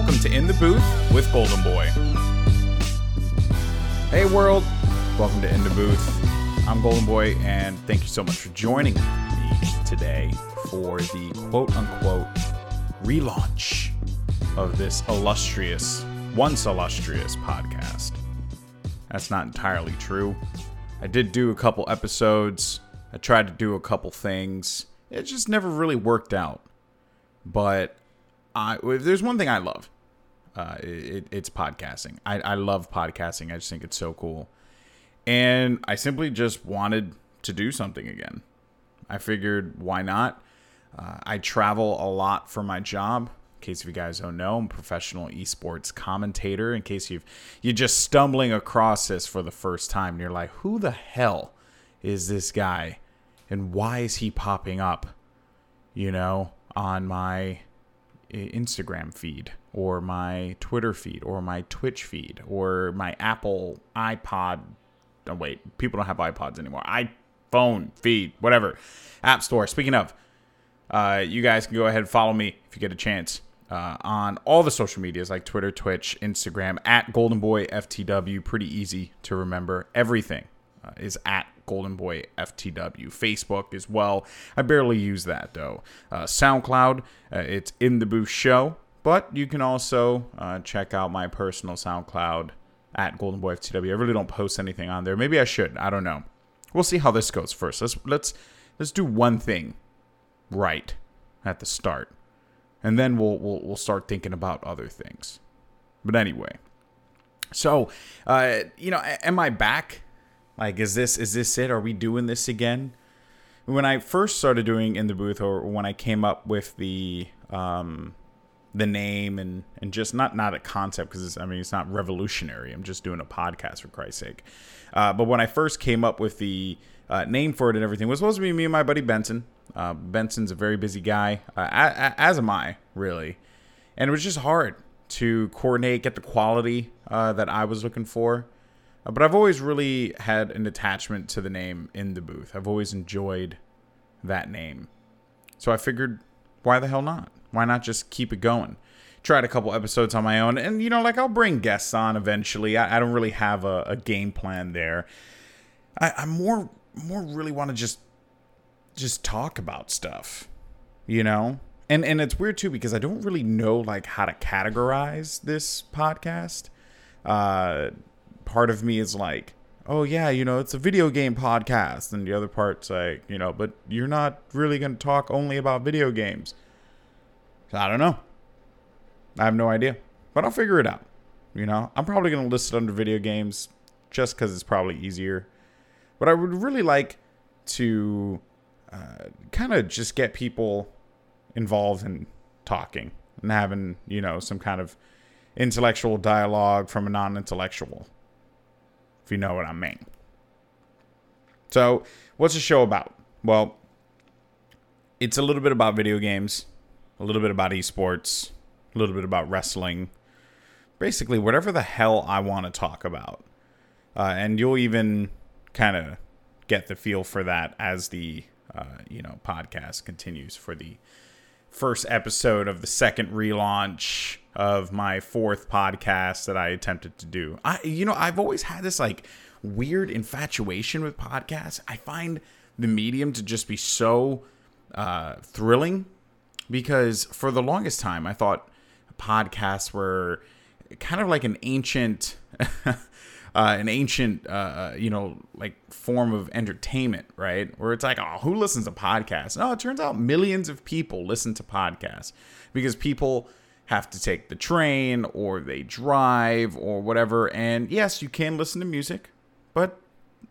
welcome to In the Booth with Golden Boy. Hey world, welcome to In the Booth. I'm Golden Boy, and thank you so much for joining me today for the quote unquote relaunch of this illustrious, once illustrious podcast. That's not entirely true. I did do a couple episodes, I tried to do a couple things. It just never really worked out. But I, if there's one thing I love, uh, it, it's podcasting. I, I love podcasting. I just think it's so cool. And I simply just wanted to do something again. I figured, why not? Uh, I travel a lot for my job. In case if you guys don't know, I'm a professional esports commentator. In case you've you're just stumbling across this for the first time, and you're like, who the hell is this guy, and why is he popping up? You know, on my Instagram feed or my Twitter feed or my Twitch feed or my Apple iPod. Oh, wait, people don't have iPods anymore. iPhone feed, whatever. App Store. Speaking of, uh, you guys can go ahead and follow me if you get a chance uh, on all the social medias like Twitter, Twitch, Instagram, at Golden Boy FTW. Pretty easy to remember. Everything uh, is at Golden Boy FTW. Facebook as well. I barely use that though. Uh, SoundCloud, uh, it's in the booth show, but you can also uh, check out my personal SoundCloud at Golden Boy FTW. I really don't post anything on there. Maybe I should. I don't know. We'll see how this goes first. Let's let's let's do one thing right at the start, and then we'll we'll, we'll start thinking about other things. But anyway, so uh, you know, am I back? Like, is this is this it? Are we doing this again? When I first started doing in the booth, or when I came up with the um, the name and and just not not a concept because I mean it's not revolutionary. I'm just doing a podcast for Christ's sake. Uh, but when I first came up with the uh, name for it and everything, it was supposed to be me and my buddy Benson. Uh, Benson's a very busy guy, uh, as am I, really, and it was just hard to coordinate, get the quality uh, that I was looking for. But I've always really had an attachment to the name in the booth. I've always enjoyed that name. So I figured, why the hell not? Why not just keep it going? Tried a couple episodes on my own, and you know, like I'll bring guests on eventually. I, I don't really have a, a, game plan there. I, I more more really want to just just talk about stuff, you know. And and it's weird too because I don't really know like how to categorize this podcast. Uh, part of me is like, oh yeah, you know, it's a video game podcast, and the other part's like, you know, but you're not really going to talk only about video games. So I don't know. I have no idea, but I'll figure it out. You know, I'm probably going to list it under video games just because it's probably easier. But I would really like to uh, kind of just get people involved in talking and having, you know, some kind of intellectual dialogue from a non intellectual if you know what I mean. So, what's the show about? Well, it's a little bit about video games, a little bit about esports, a little bit about wrestling, basically whatever the hell I want to talk about. Uh, and you'll even kind of get the feel for that as the uh, you know podcast continues for the first episode of the second relaunch of my fourth podcast that I attempted to do. I you know, I've always had this like weird infatuation with podcasts. I find the medium to just be so uh, thrilling because for the longest time I thought podcasts were kind of like an ancient uh, an ancient, uh, uh, you know, like form of entertainment, right? Where it's like, oh, who listens to podcasts? No, it turns out millions of people listen to podcasts because people have to take the train or they drive or whatever. And yes, you can listen to music, but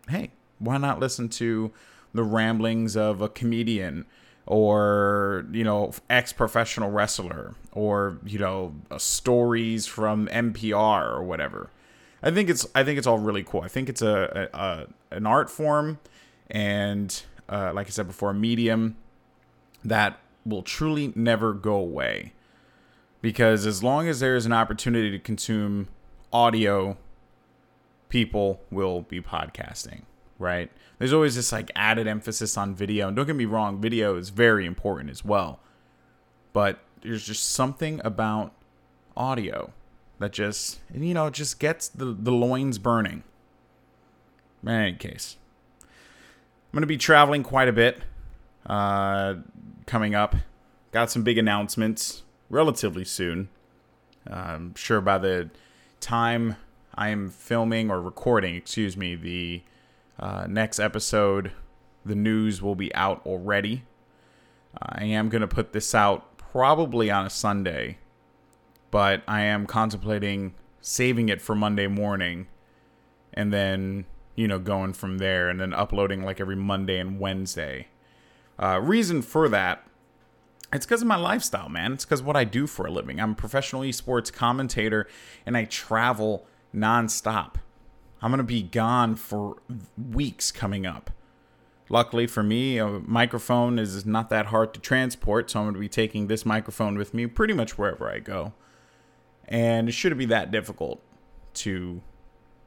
hey, why not listen to the ramblings of a comedian? or you know ex professional wrestler or you know stories from NPR or whatever I think it's I think it's all really cool. I think it's a, a, a an art form and uh, like I said before, a medium that will truly never go away. Because as long as there is an opportunity to consume audio, people will be podcasting, right? There's always this like added emphasis on video. And don't get me wrong, video is very important as well. But there's just something about audio that just you know just gets the the loins burning. In any case, I'm gonna be traveling quite a bit uh, coming up. Got some big announcements relatively soon. I'm sure by the time I am filming or recording, excuse me, the uh, next episode, the news will be out already. I am going to put this out probably on a Sunday, but I am contemplating saving it for Monday morning and then, you know, going from there and then uploading like every Monday and Wednesday. Uh, reason for that it's because of my lifestyle, man. It's because what I do for a living. I'm a professional esports commentator and I travel nonstop. I'm going to be gone for weeks coming up. Luckily for me, a microphone is not that hard to transport, so I'm going to be taking this microphone with me pretty much wherever I go. And it shouldn't be that difficult to,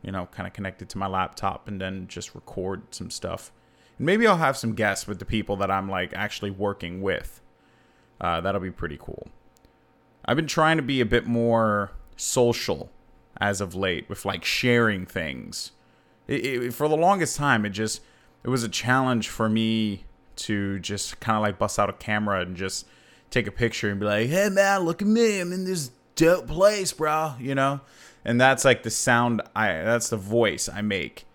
you know, kind of connect it to my laptop and then just record some stuff. And maybe I'll have some guests with the people that I'm like actually working with. Uh, that'll be pretty cool. I've been trying to be a bit more social as of late with like sharing things. It, it, for the longest time, it just it was a challenge for me to just kind of like bust out a camera and just take a picture and be like, "Hey man, look at me! I'm in this dope place, bro." You know, and that's like the sound I that's the voice I make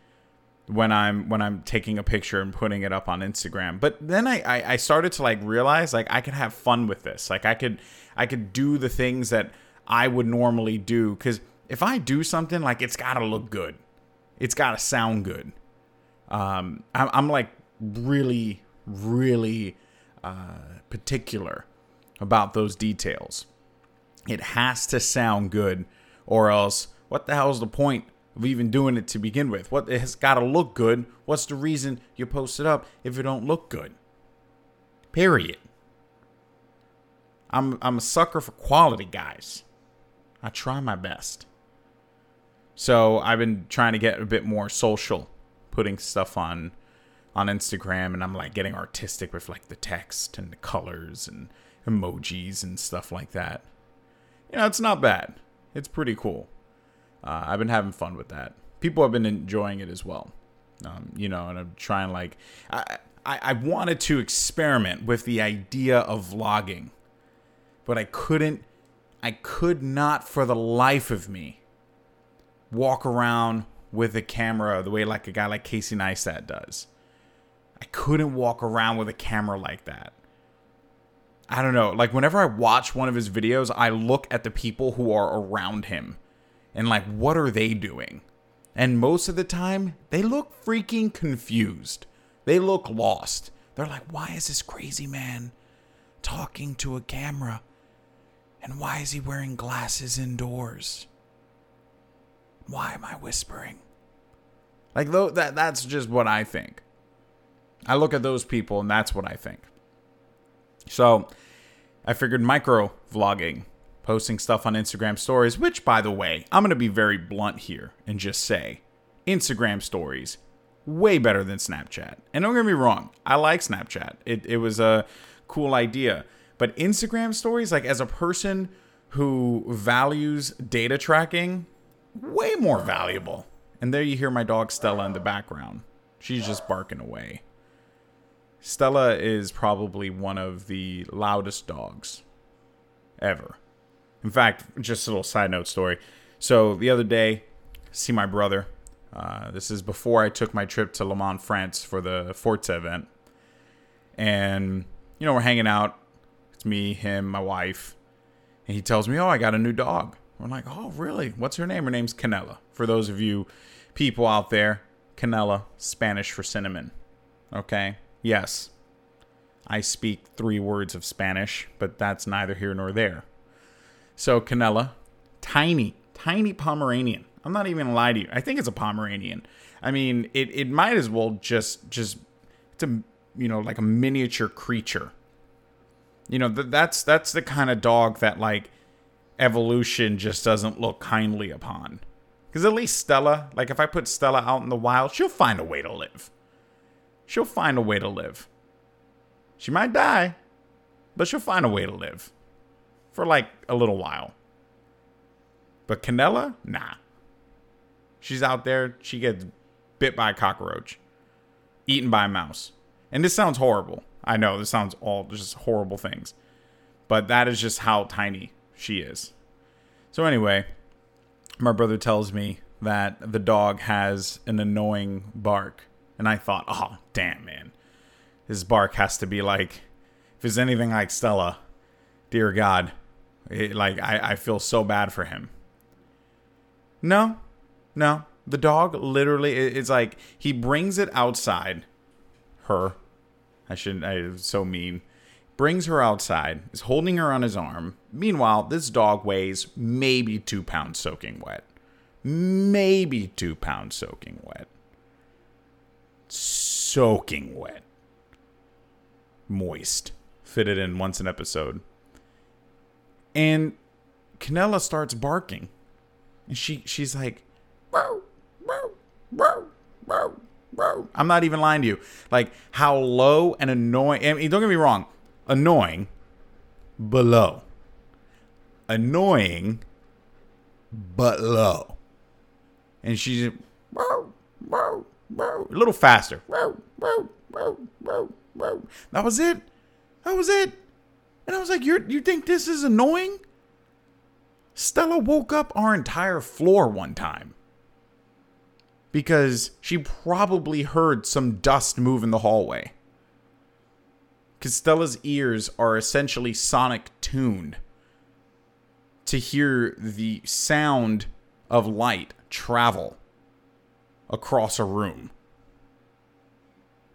when I'm when I'm taking a picture and putting it up on Instagram. But then I, I, I started to like realize like I could have fun with this. Like I could I could do the things that I would normally do because if I do something like it's got to look good, it's got to sound good. Um, I'm, I'm like really really uh, particular about those details. It has to sound good, or else what the hell is the point of even doing it to begin with. What it has got to look good. What's the reason you post it up if it don't look good? Period. I'm I'm a sucker for quality, guys. I try my best. So I've been trying to get a bit more social, putting stuff on on Instagram and I'm like getting artistic with like the text and the colors and emojis and stuff like that. You know, it's not bad. It's pretty cool uh, I've been having fun with that. People have been enjoying it as well. Um, you know, and I'm trying like I, I I wanted to experiment with the idea of vlogging, but I couldn't. I could not for the life of me walk around with a camera the way like a guy like Casey Neistat does. I couldn't walk around with a camera like that. I don't know. Like whenever I watch one of his videos, I look at the people who are around him and like what are they doing? And most of the time, they look freaking confused. They look lost. They're like, why is this crazy man talking to a camera? And why is he wearing glasses indoors? Why am I whispering? Like though that that's just what I think. I look at those people and that's what I think. So, I figured micro vlogging posting stuff on Instagram stories, which, by the way, I'm going to be very blunt here and just say Instagram stories, way better than Snapchat. And don't get me wrong, I like Snapchat, it, it was a cool idea. But Instagram stories, like as a person who values data tracking, way more valuable. And there you hear my dog Stella in the background. She's just barking away. Stella is probably one of the loudest dogs ever. In fact, just a little side note story. So the other day, see my brother. Uh, this is before I took my trip to Le Mans, France for the Forza event. And, you know, we're hanging out. It's me, him, my wife. And he tells me, Oh, I got a new dog. We're like, Oh, really? What's her name? Her name's Canela. For those of you people out there, Canela, Spanish for cinnamon. Okay? Yes. I speak three words of Spanish, but that's neither here nor there. So Canela, tiny, tiny Pomeranian. I'm not even gonna lie to you. I think it's a Pomeranian. I mean, it, it might as well just just it's a you know like a miniature creature. You know th- that's that's the kind of dog that like evolution just doesn't look kindly upon. Because at least Stella, like if I put Stella out in the wild, she'll find a way to live. She'll find a way to live. She might die, but she'll find a way to live for like a little while. But Canela, nah. She's out there. She gets bit by a cockroach, eaten by a mouse. And this sounds horrible. I know this sounds all just horrible things. But that is just how tiny she is. So, anyway, my brother tells me that the dog has an annoying bark. And I thought, oh, damn, man. His bark has to be like, if it's anything like Stella, dear God, it, like, I, I feel so bad for him. No, no. The dog literally, it's like he brings it outside. Her. I shouldn't, I so mean. Brings her outside, is holding her on his arm. Meanwhile, this dog weighs maybe two pounds soaking wet. Maybe two pounds soaking wet. Soaking wet. Moist. Fitted in once an episode. And Canela starts barking. And she she's like, I'm not even lying to you. Like how low and annoying. I mean, don't get me wrong, annoying, below. Annoying, but low. And she's a little faster. That was it. That was it. And I was like, "You you think this is annoying?" Stella woke up our entire floor one time because she probably heard some dust move in the hallway. Because Stella's ears are essentially sonic tuned to hear the sound of light travel across a room.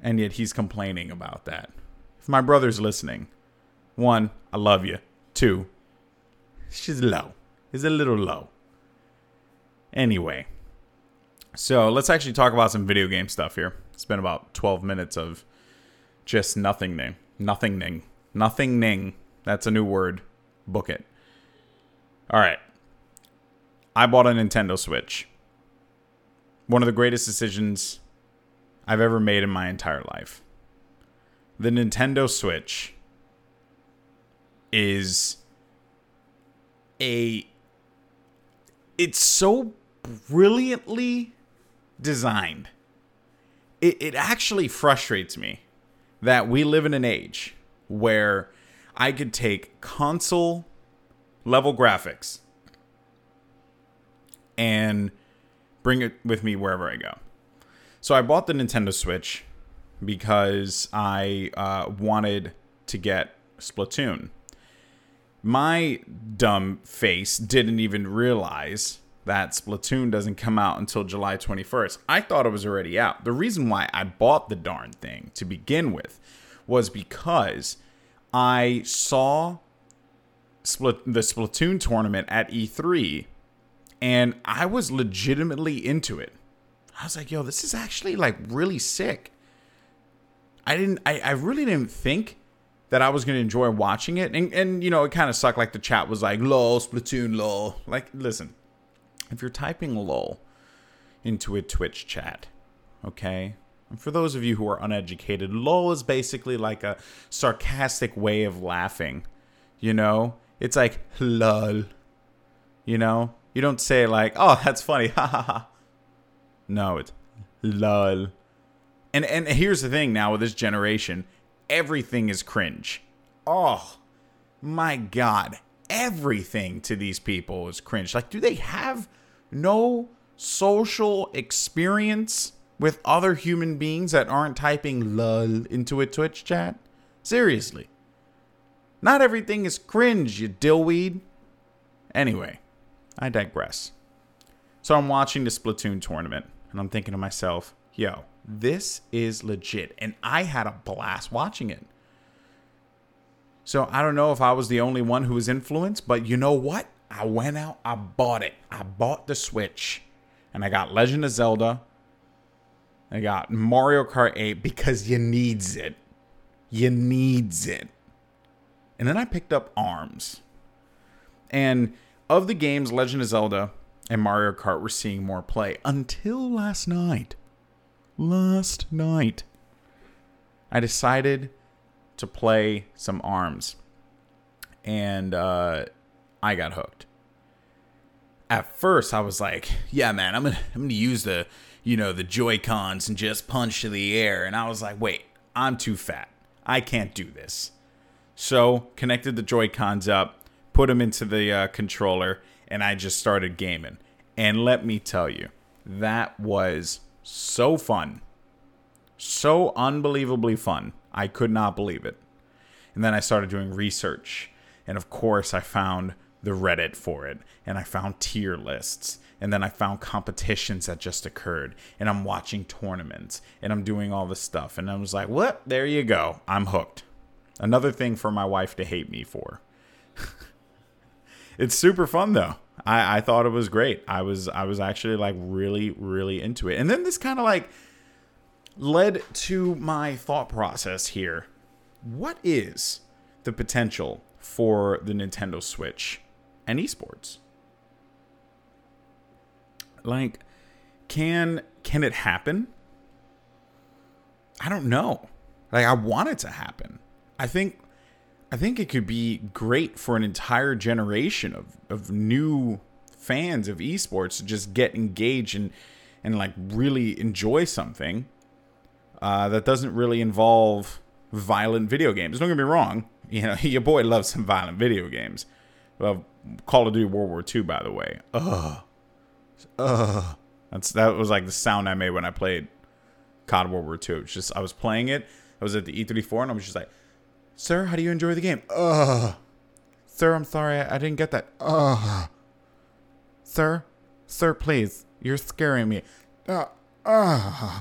And yet he's complaining about that. If my brother's listening, one, I love you. Two, she's low. Is a little low. Anyway, so let's actually talk about some video game stuff here. It's been about 12 minutes of just nothingning. Nothingning. Nothingning. That's a new word. Book it. All right. I bought a Nintendo Switch. One of the greatest decisions I've ever made in my entire life. The Nintendo Switch is a it's so brilliantly designed. It, it actually frustrates me that we live in an age where I could take console level graphics and bring it with me wherever I go. So I bought the Nintendo Switch because I uh, wanted to get Splatoon. My dumb face didn't even realize that Splatoon doesn't come out until July 21st. I thought it was already out. The reason why I bought the darn thing to begin with was because I saw Split, the Splatoon tournament at E3 and I was legitimately into it. I was like, yo, this is actually like really sick. I didn't I, I really didn't think that I was gonna enjoy watching it. And and you know, it kind of sucked like the chat was like, lol, Splatoon, lol. Like, listen, if you're typing lol into a Twitch chat, okay? And for those of you who are uneducated, lol is basically like a sarcastic way of laughing. You know? It's like lol. You know? You don't say like, "Oh, that's funny." Ha ha ha. No, it's lol. And and here's the thing now with this generation, everything is cringe. Oh, my god everything to these people is cringe. Like, do they have no social experience with other human beings that aren't typing lol into a Twitch chat? Seriously. Not everything is cringe, you dillweed. Anyway, I digress. So I'm watching the Splatoon tournament and I'm thinking to myself, yo, this is legit. And I had a blast watching it. So I don't know if I was the only one who was influenced, but you know what? I went out, I bought it. I bought the Switch. And I got Legend of Zelda. I got Mario Kart 8 because you needs it. You needs it. And then I picked up ARMS. And of the games Legend of Zelda and Mario Kart were seeing more play until last night. Last night. I decided to play some arms. And uh, I got hooked. at first I was like, yeah, man, I'm gonna I'm gonna use the you know the Joy Cons and just punch to the air, and I was like, wait, I'm too fat. I can't do this. So connected the Joy Cons up, put them into the uh, controller, and I just started gaming. And let me tell you, that was so fun. So unbelievably fun. I could not believe it. And then I started doing research. And of course, I found the Reddit for it. And I found tier lists. And then I found competitions that just occurred. And I'm watching tournaments. And I'm doing all this stuff. And I was like, what? There you go. I'm hooked. Another thing for my wife to hate me for. it's super fun though. I, I thought it was great. I was I was actually like really, really into it. And then this kind of like led to my thought process here. What is the potential for the Nintendo Switch and esports? Like, can can it happen? I don't know. Like I want it to happen. I think I think it could be great for an entire generation of, of new fans of esports to just get engaged and and like really enjoy something uh, that doesn't really involve violent video games. Don't get me wrong, you know your boy loves some violent video games. Well, Call of Duty World War II, by the way. Ugh, ugh. That's that was like the sound I made when I played COD World War II. It's just I was playing it. I was at the E34 and I was just like, "Sir, how do you enjoy the game?" Ugh. Sir, I'm sorry, I, I didn't get that. Ugh. Sir, sir, please, you're scaring me. Uh, uh.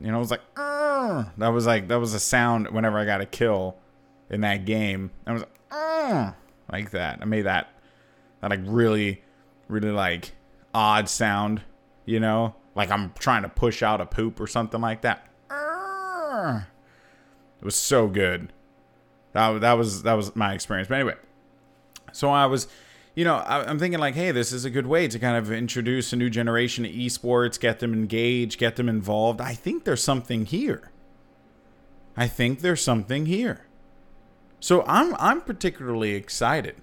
You know, it was like, uh. that was like that was a sound whenever I got a kill in that game. I was like, uh, like that. I made that that like really, really like odd sound. You know, like I'm trying to push out a poop or something like that. Uh. It was so good. That that was that was my experience. But anyway, so I was you know, I, am thinking like, hey, this is a good way to kind of introduce a new generation to esports, get them engaged, get them involved. I think there's something here. I think there's something here. So I'm I'm particularly excited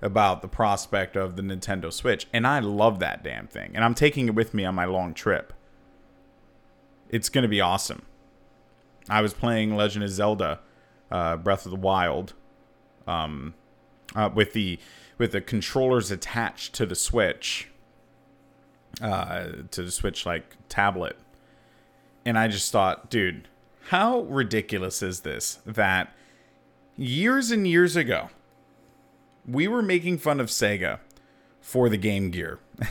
about the prospect of the Nintendo Switch, and I love that damn thing. And I'm taking it with me on my long trip. It's gonna be awesome. I was playing Legend of Zelda, uh, Breath of the Wild, um, uh, with the with the controllers attached to the Switch, uh, to the Switch like tablet, and I just thought, dude, how ridiculous is this? That years and years ago, we were making fun of Sega for the Game Gear.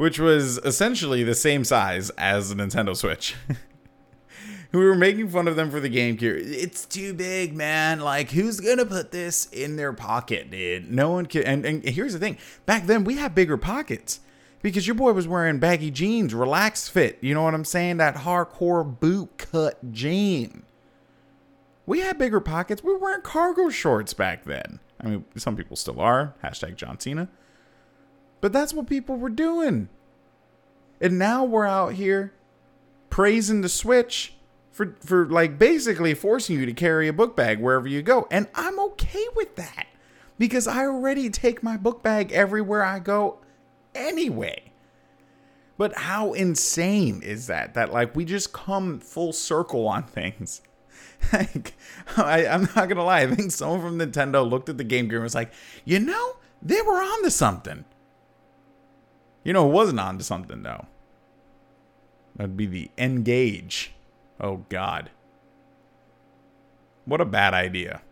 which was essentially the same size as the Nintendo Switch. who were making fun of them for the Game Gear. It's too big, man. Like, who's gonna put this in their pocket, dude? No one can. And, and here's the thing: back then, we had bigger pockets because your boy was wearing baggy jeans, relaxed fit. You know what I'm saying? That hardcore boot cut jean. We had bigger pockets. We were wearing cargo shorts back then. I mean, some people still are. Hashtag John Cena. But that's what people were doing. And now we're out here praising the Switch for for like basically forcing you to carry a book bag wherever you go. And I'm okay with that because I already take my book bag everywhere I go anyway. But how insane is that? That like we just come full circle on things. like, I, I'm not gonna lie. I think someone from Nintendo looked at the Game Gear and was like, you know, they were on to something. You know, who wasn't on to something though. That'd be the N-Gage. Oh, God. What a bad idea.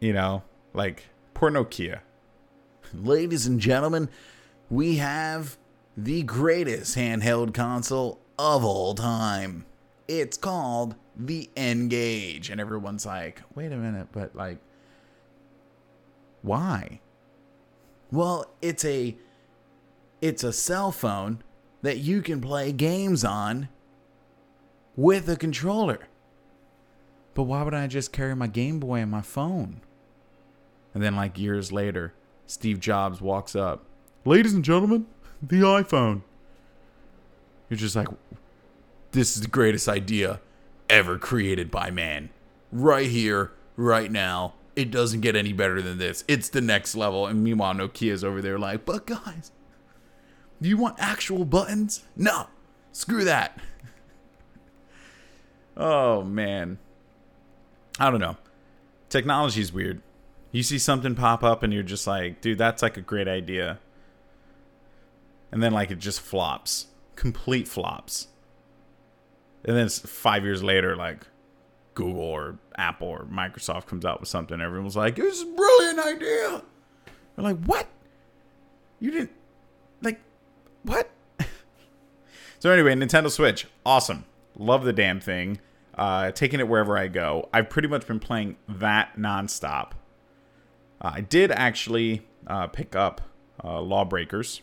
You know, like poor Nokia. Ladies and gentlemen, we have the greatest handheld console of all time. It's called the N-Gage. And everyone's like, wait a minute, but like, why? Well, it's a it's a cell phone that you can play games on with a controller. But why would I just carry my Game Boy and my phone? And then, like years later, Steve Jobs walks up. Ladies and gentlemen, the iPhone. You're just like, this is the greatest idea ever created by man. Right here, right now, it doesn't get any better than this. It's the next level. And meanwhile, Nokia's over there like, but guys, do you want actual buttons? No, screw that. Oh man, I don't know. Technology's weird. You see something pop up and you're just like, dude, that's like a great idea. And then like it just flops, complete flops. And then five years later, like Google or Apple or Microsoft comes out with something, everyone's like, "It's a brilliant idea." They're like, "What? You didn't like what?" so anyway, Nintendo Switch, awesome, love the damn thing. Uh, taking it wherever I go. I've pretty much been playing that nonstop. Uh, I did actually uh, pick up uh, Lawbreakers.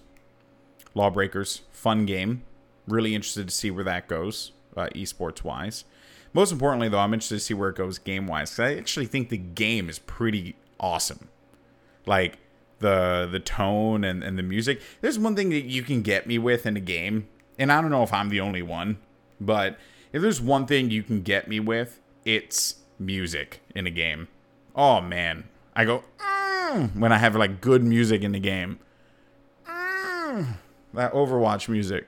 Lawbreakers, fun game. Really interested to see where that goes, uh, esports wise. Most importantly, though, I'm interested to see where it goes game wise. I actually think the game is pretty awesome. Like the the tone and, and the music. There's one thing that you can get me with in a game, and I don't know if I'm the only one, but if there's one thing you can get me with, it's music in a game. Oh man, I go mm, when I have like good music in the game. Mm, that Overwatch music.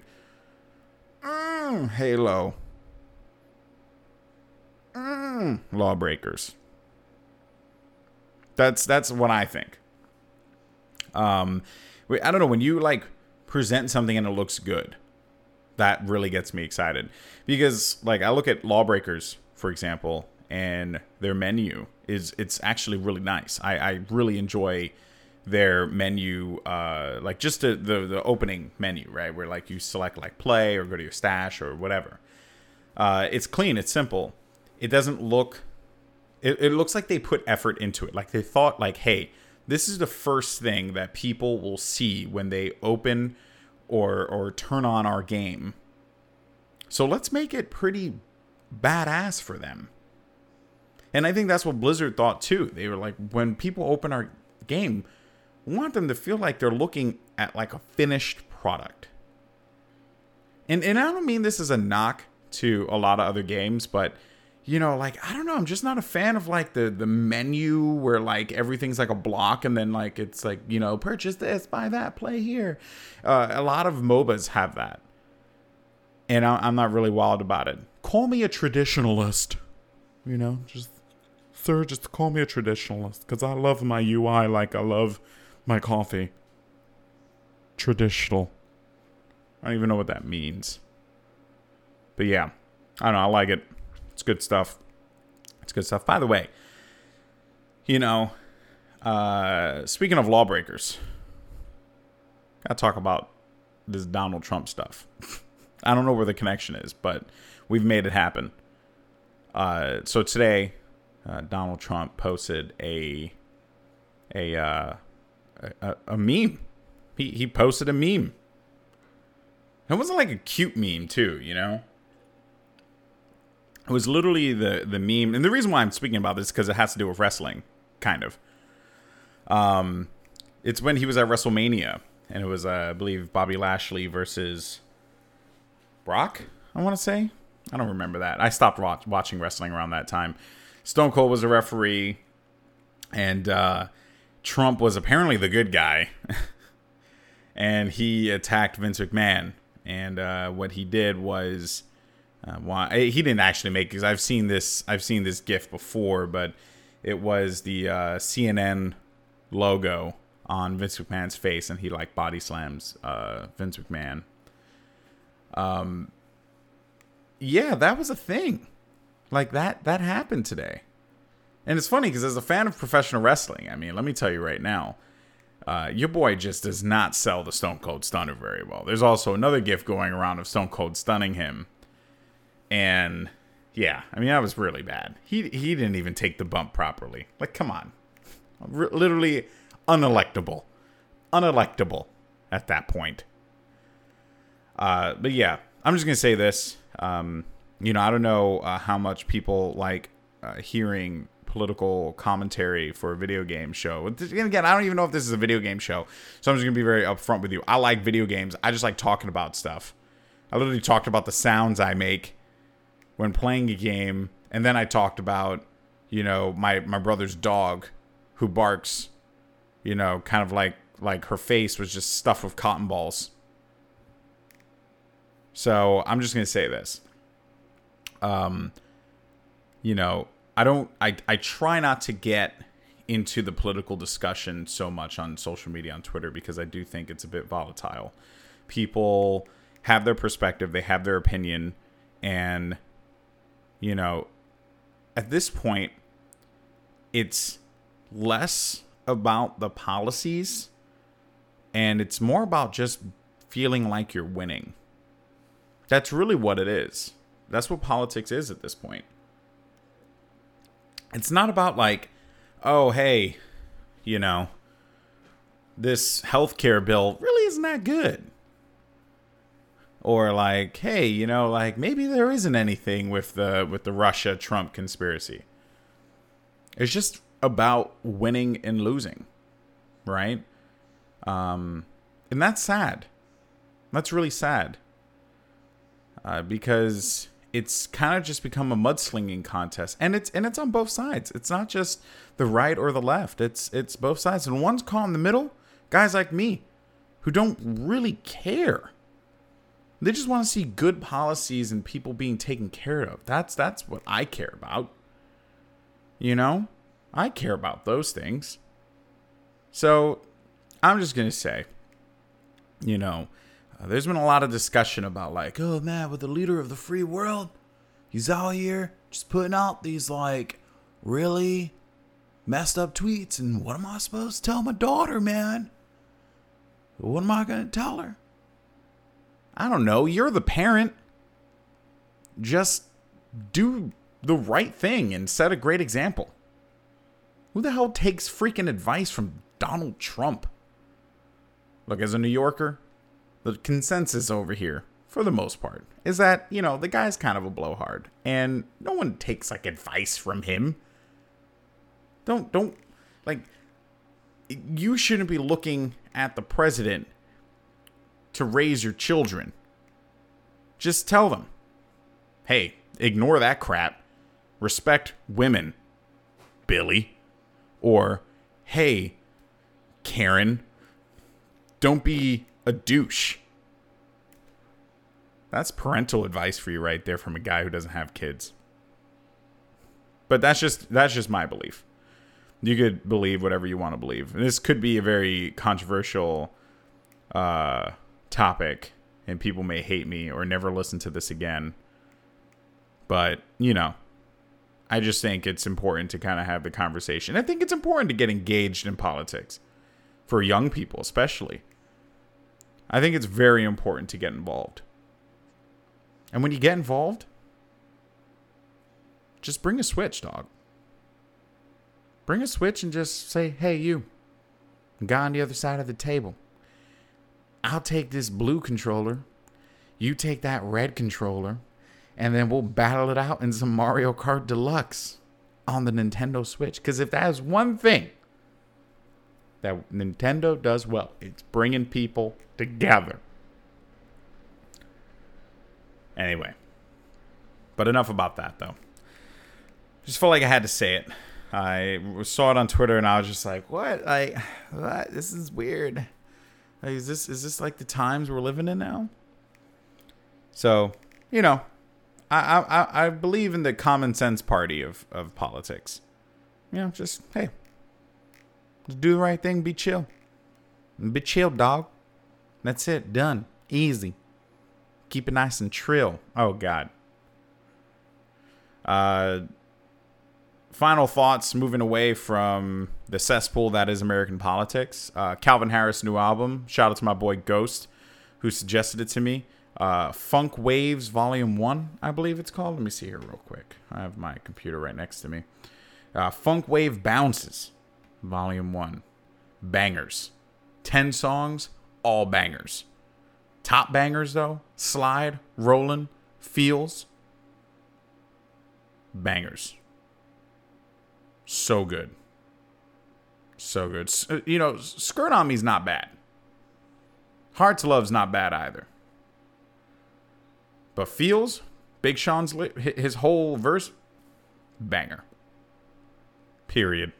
Mm, Halo mm, lawbreakers. That's that's what I think. Um, I don't know when you like present something and it looks good. That really gets me excited. Because like I look at lawbreakers for example and their menu is it's actually really nice. I, I really enjoy their menu uh like just the, the the opening menu right? Where like you select like play or go to your stash or whatever. Uh it's clean it's simple. It doesn't look it, it looks like they put effort into it. Like they thought like hey this is the first thing that people will see when they open or or turn on our game. So let's make it pretty badass for them. And i think that's what blizzard thought too. They were like when people open our game want them to feel like they're looking at like a finished product. And and i don't mean this as a knock to a lot of other games but you know, like I don't know, I'm just not a fan of like the the menu where like everything's like a block and then like it's like you know purchase this, buy that, play here. Uh, a lot of MOBAs have that, and I, am not really wild about it. Call me a traditionalist, you know, just sir, just call me a traditionalist because I love my UI like I love my coffee. Traditional. I don't even know what that means, but yeah, I don't know. I like it. It's good stuff. It's good stuff. By the way, you know, uh, speaking of lawbreakers, gotta talk about this Donald Trump stuff. I don't know where the connection is, but we've made it happen. Uh, so today, uh, Donald Trump posted a a, uh, a a meme. He he posted a meme. It wasn't like a cute meme, too. You know, it was literally the the meme, and the reason why I'm speaking about this is because it has to do with wrestling, kind of. Um, it's when he was at WrestleMania, and it was uh, I believe Bobby Lashley versus Brock. I want to say I don't remember that. I stopped watch, watching wrestling around that time. Stone Cold was a referee, and uh, Trump was apparently the good guy, and he attacked Vince McMahon. And uh, what he did was uh, why he didn't actually make because I've seen this I've seen this GIF before, but it was the uh, CNN logo on Vince McMahon's face, and he like body slams uh, Vince McMahon. Um, yeah, that was a thing. Like that that happened today, and it's funny because as a fan of professional wrestling, I mean, let me tell you right now. Uh, your boy just does not sell the Stone Cold Stunner very well. There's also another gift going around of Stone Cold stunning him and yeah, I mean that was really bad. He he didn't even take the bump properly. Like, come on, R- literally unelectable, unelectable at that point. Uh, but yeah, I'm just gonna say this. Um, you know, I don't know uh, how much people like uh, hearing political commentary for a video game show. Again, I don't even know if this is a video game show, so I'm just gonna be very upfront with you. I like video games. I just like talking about stuff. I literally talked about the sounds I make when playing a game, and then I talked about, you know, my my brother's dog who barks, you know, kind of like like her face was just stuffed with cotton balls. So I'm just gonna say this. Um, you know, I don't. I I try not to get into the political discussion so much on social media on Twitter because I do think it's a bit volatile. People have their perspective, they have their opinion, and you know, at this point, it's less about the policies and it's more about just feeling like you're winning. That's really what it is. That's what politics is at this point. It's not about like, oh, hey, you know, this healthcare bill really isn't that good. Or like, hey, you know, like maybe there isn't anything with the with the Russia Trump conspiracy. It's just about winning and losing, right? Um, and that's sad. That's really sad. Uh, because it's kind of just become a mudslinging contest, and it's and it's on both sides. It's not just the right or the left. It's it's both sides, and one's caught in the middle. Guys like me, who don't really care. They just want to see good policies and people being taken care of. That's that's what I care about. You know, I care about those things. So I'm just going to say, you know, uh, there's been a lot of discussion about, like, oh man, with the leader of the free world, he's out here just putting out these, like, really messed up tweets. And what am I supposed to tell my daughter, man? What am I going to tell her? I don't know. You're the parent. Just do the right thing and set a great example. Who the hell takes freaking advice from Donald Trump? Look, as a New Yorker, the consensus over here, for the most part, is that, you know, the guy's kind of a blowhard. And no one takes, like, advice from him. Don't, don't, like, you shouldn't be looking at the president to raise your children. Just tell them, hey, ignore that crap. Respect women, Billy. Or, hey, Karen, don't be a douche. That's parental advice for you right there from a guy who doesn't have kids. But that's just that's just my belief. You could believe whatever you want to believe. And this could be a very controversial uh, topic, and people may hate me or never listen to this again. But you know, I just think it's important to kind of have the conversation. I think it's important to get engaged in politics for young people, especially. I think it's very important to get involved. And when you get involved, just bring a switch, dog. Bring a switch and just say, hey, you, guy on the other side of the table. I'll take this blue controller. You take that red controller and then we'll battle it out in some Mario Kart Deluxe on the Nintendo Switch. Because if that is one thing that Nintendo does well, it's bringing people together. Anyway, but enough about that though. Just felt like I had to say it. I saw it on Twitter and I was just like, "What? Like, what? This is weird. Like, is this is this like the times we're living in now?" So, you know, I, I I believe in the common sense party of of politics. You know, just hey, just do the right thing, be chill, be chill, dog. That's it, done, easy. Keep it nice and trill. Oh God. Uh, final thoughts. Moving away from the cesspool that is American politics. Uh, Calvin Harris' new album. Shout out to my boy Ghost, who suggested it to me uh, Funk Waves Volume 1, I believe it's called. Let me see here real quick. I have my computer right next to me. Uh, Funk Wav Bounces Volume 1. Bangers. 10 songs, all bangers. Top bangers, though Slide, Rolling, Feels. Bangers. So good. So good. Uh, you know, Skrt on Me's not bad. Hearts Love's not bad either. But feels Big Sean's his whole verse banger. Period.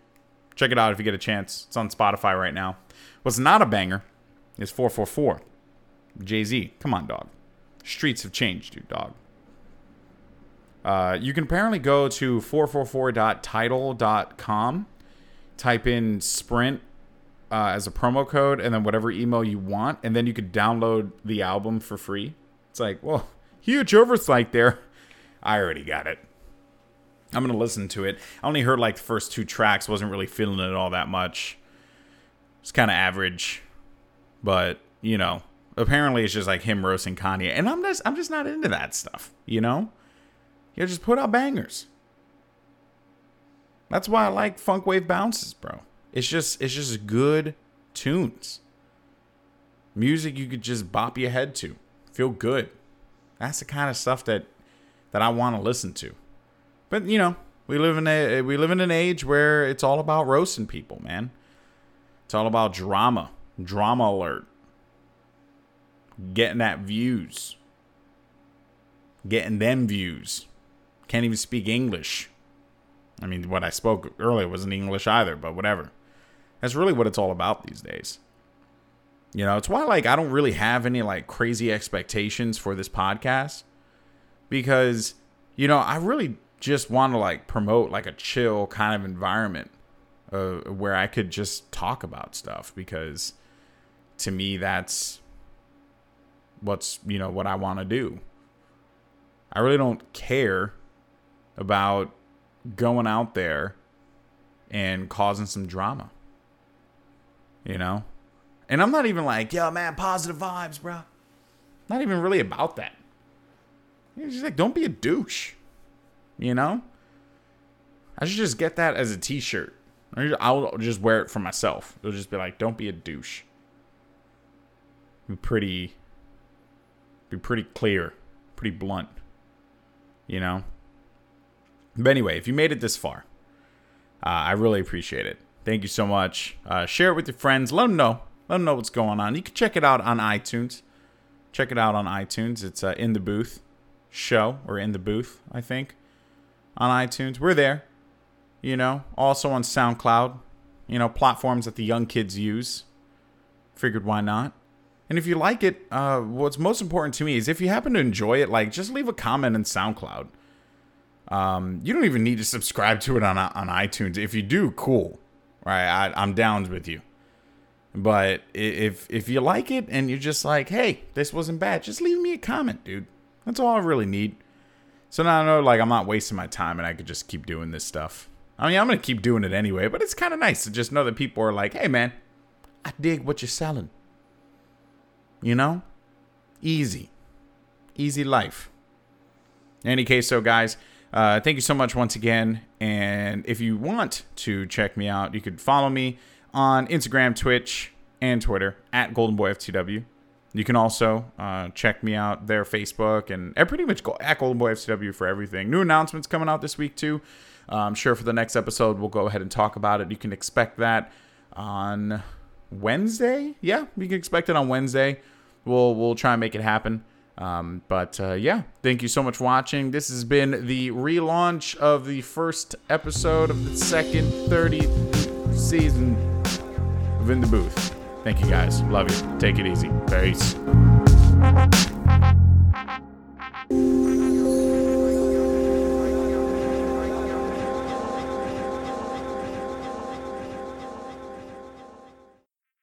Check it out if you get a chance. It's on Spotify right now. What's not a banger is 444. Jay Z. Come on, dog. Streets have changed, dude, dog. Uh, you can apparently go to 444.tidal.com, type in Sprint uh, as a promo code, and then whatever email you want, and then you could download the album for free. It's like, well, huge oversight there. I already got it. I'm gonna listen to it. I only heard like the first two tracks. wasn't really feeling it all that much. It's kind of average, but you know, apparently it's just like him roasting Kanye, and I'm just I'm just not into that stuff. You know, you just put out bangers. That's why I like Funk Wav Bounces, bro. It's just it's just good tunes. Music you could just bop your head to, feel good. That's the kind of stuff that that I want to listen to. But you know, we live in a we live in an age where it's all about roasting people, man. It's all about drama, drama alert, getting that views, getting them views. Can't even speak English. I mean, what I spoke earlier wasn't English either, but whatever. That's really what it's all about these days. You know, it's why like I don't really have any like crazy expectations for this podcast because you know, I really just want to like promote like a chill kind of environment uh, where I could just talk about stuff because to me that's what's you know what I want to do. I really don't care about going out there and causing some drama. You know? And I'm not even like, yo, man, positive vibes, bro. Not even really about that. It's just like, don't be a douche. You know? I should just get that as a t shirt. I'll just wear it for myself. It'll just be like, don't be a douche. Be pretty, be pretty clear, pretty blunt. You know? But anyway, if you made it this far, uh, I really appreciate it. Thank you so much. Uh, share it with your friends. Let them know. Let them know what's going on. You can check it out on iTunes. Check it out on iTunes. It's uh, in the booth show or in the booth, I think, on iTunes. We're there. You know, also on SoundCloud. You know, platforms that the young kids use. Figured why not? And if you like it, uh, what's most important to me is if you happen to enjoy it, like just leave a comment in SoundCloud. Um, you don't even need to subscribe to it on on iTunes. If you do, cool. Right, I, I'm down with you. But if if you like it and you're just like, hey, this wasn't bad, just leave me a comment, dude. That's all I really need. So now I know like I'm not wasting my time and I could just keep doing this stuff. I mean, I'm gonna keep doing it anyway, but it's kind of nice to just know that people are like, hey man, I dig what you're selling. You know, easy, easy life. In any case, so guys. Uh, thank you so much once again. And if you want to check me out, you could follow me on Instagram, Twitch, and Twitter at GoldenBoyFTW. You can also uh, check me out there, Facebook, and I pretty much go at GoldenBoyFTW for everything. New announcements coming out this week too. Uh, I'm sure for the next episode we'll go ahead and talk about it. You can expect that on Wednesday. Yeah, you can expect it on Wednesday. We'll we'll try and make it happen. Um, but uh, yeah, thank you so much for watching. This has been the relaunch of the first episode of the second 30th season of In the Booth. Thank you guys. Love you. Take it easy. Peace.